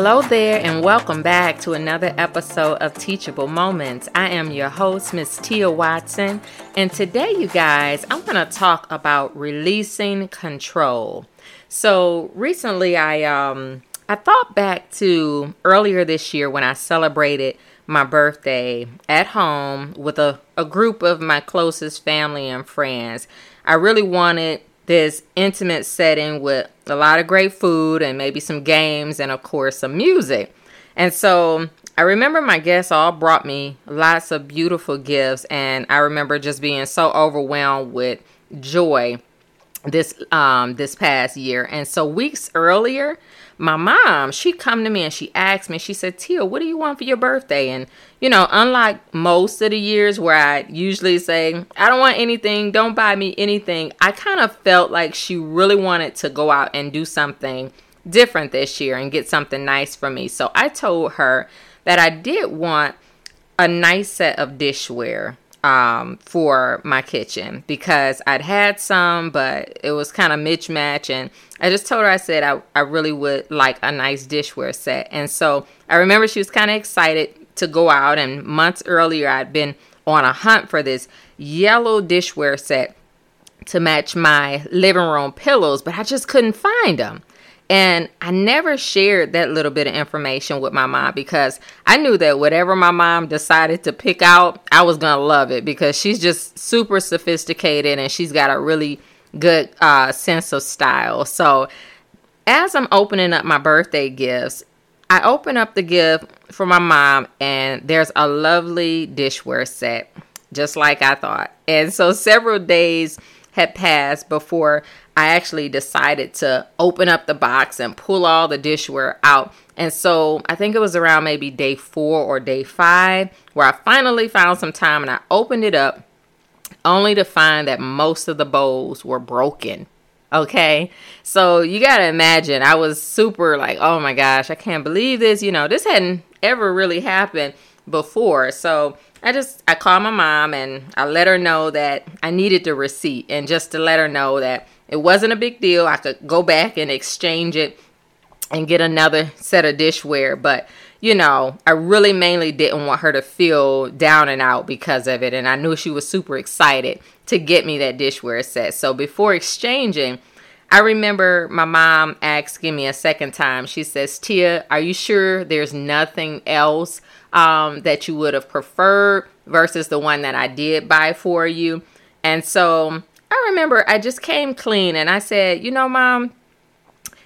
Hello there, and welcome back to another episode of Teachable Moments. I am your host, Miss Tia Watson, and today, you guys, I'm going to talk about releasing control. So, recently, I um I thought back to earlier this year when I celebrated my birthday at home with a, a group of my closest family and friends. I really wanted this intimate setting with a lot of great food and maybe some games and of course some music. And so I remember my guests all brought me lots of beautiful gifts and I remember just being so overwhelmed with joy this um this past year. And so weeks earlier, my mom, she come to me and she asked me, she said, Tia, what do you want for your birthday? And, you know, unlike most of the years where I usually say, I don't want anything, don't buy me anything, I kind of felt like she really wanted to go out and do something different this year and get something nice for me. So I told her that I did want a nice set of dishware um, for my kitchen because I'd had some, but it was kind of mismatch. And I just told her, I said, I, I really would like a nice dishware set. And so I remember she was kind of excited to go out. And months earlier, I'd been on a hunt for this yellow dishware set to match my living room pillows, but I just couldn't find them. And I never shared that little bit of information with my mom because I knew that whatever my mom decided to pick out, I was going to love it because she's just super sophisticated and she's got a really good uh, sense of style. So as I'm opening up my birthday gifts, I open up the gift for my mom and there's a lovely dishware set, just like I thought. And so several days had passed before I actually decided to open up the box and pull all the dishware out. And so I think it was around maybe day four or day five where I finally found some time and I opened it up only to find that most of the bowls were broken. Okay. So you got to imagine, I was super like, oh my gosh, I can't believe this. You know, this hadn't ever really happened before. So I just, I called my mom and I let her know that I needed the receipt and just to let her know that it wasn't a big deal. I could go back and exchange it and get another set of dishware. But, you know, I really mainly didn't want her to feel down and out because of it. And I knew she was super excited to get me that dishware set. So before exchanging, I remember my mom asking me a second time. She says, Tia, are you sure there's nothing else um, that you would have preferred versus the one that I did buy for you? And so I remember I just came clean and I said, you know, mom,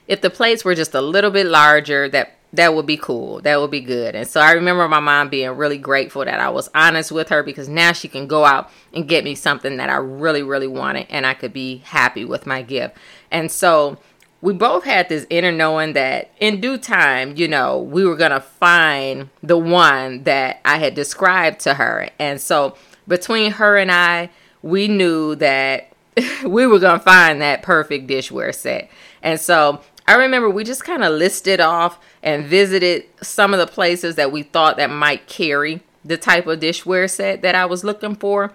if the plates were just a little bit larger, that that would be cool. That would be good. And so I remember my mom being really grateful that I was honest with her because now she can go out and get me something that I really, really wanted and I could be happy with my gift. And so we both had this inner knowing that in due time, you know, we were going to find the one that I had described to her. And so between her and I, we knew that we were going to find that perfect dishware set. And so I remember we just kind of listed off and visited some of the places that we thought that might carry the type of dishware set that I was looking for.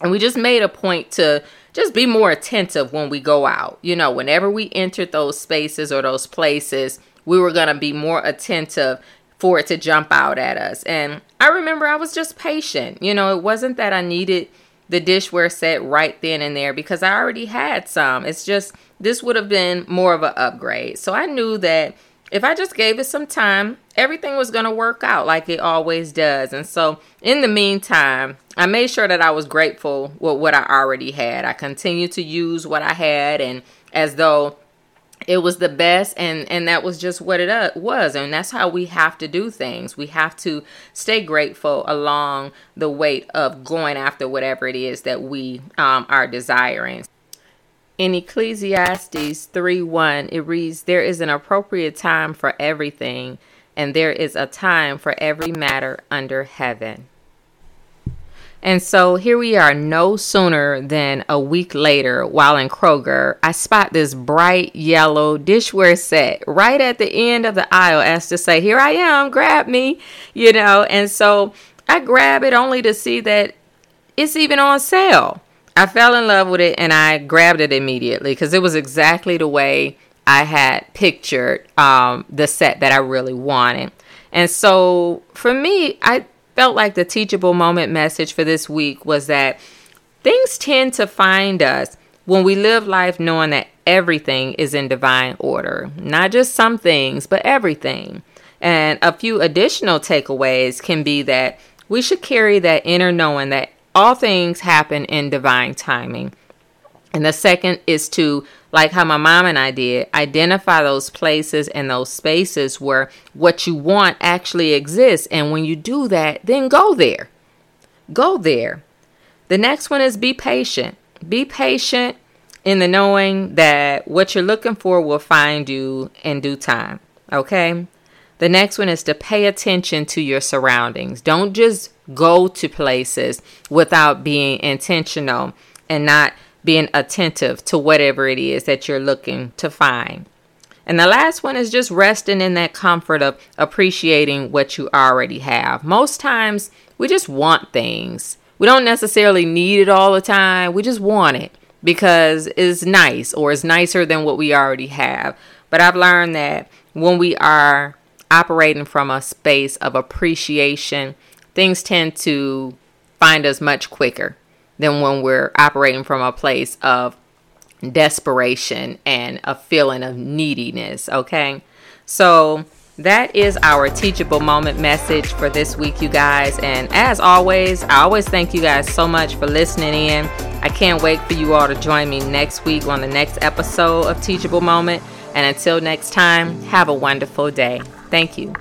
And we just made a point to just be more attentive when we go out. You know, whenever we entered those spaces or those places, we were going to be more attentive for it to jump out at us. And I remember I was just patient. You know, it wasn't that I needed the dishware set right then and there because I already had some. It's just this would have been more of an upgrade. So I knew that if I just gave it some time, everything was going to work out like it always does. And so in the meantime, I made sure that I was grateful with what I already had. I continued to use what I had and as though it was the best and and that was just what it uh, was. And that's how we have to do things. We have to stay grateful along the way of going after whatever it is that we um, are desiring. In ecclesiastes 3 1 it reads there is an appropriate time for everything and there is a time for every matter under heaven and so here we are, no sooner than a week later, while in Kroger, I spot this bright yellow dishware set right at the end of the aisle as to say, Here I am, grab me, you know. And so I grab it only to see that it's even on sale. I fell in love with it and I grabbed it immediately because it was exactly the way I had pictured um, the set that I really wanted. And so for me, I felt like the teachable moment message for this week was that things tend to find us when we live life knowing that everything is in divine order, not just some things, but everything. And a few additional takeaways can be that we should carry that inner knowing that all things happen in divine timing. And the second is to, like how my mom and I did, identify those places and those spaces where what you want actually exists. And when you do that, then go there. Go there. The next one is be patient. Be patient in the knowing that what you're looking for will find you in due time. Okay? The next one is to pay attention to your surroundings. Don't just go to places without being intentional and not being attentive to whatever it is that you're looking to find. And the last one is just resting in that comfort of appreciating what you already have. Most times we just want things. We don't necessarily need it all the time. We just want it because it's nice or it's nicer than what we already have. But I've learned that when we are operating from a space of appreciation, things tend to find us much quicker than when we're operating from a place of desperation and a feeling of neediness. Okay. So that is our teachable moment message for this week, you guys. And as always, I always thank you guys so much for listening in. I can't wait for you all to join me next week on the next episode of Teachable Moment. And until next time, have a wonderful day. Thank you.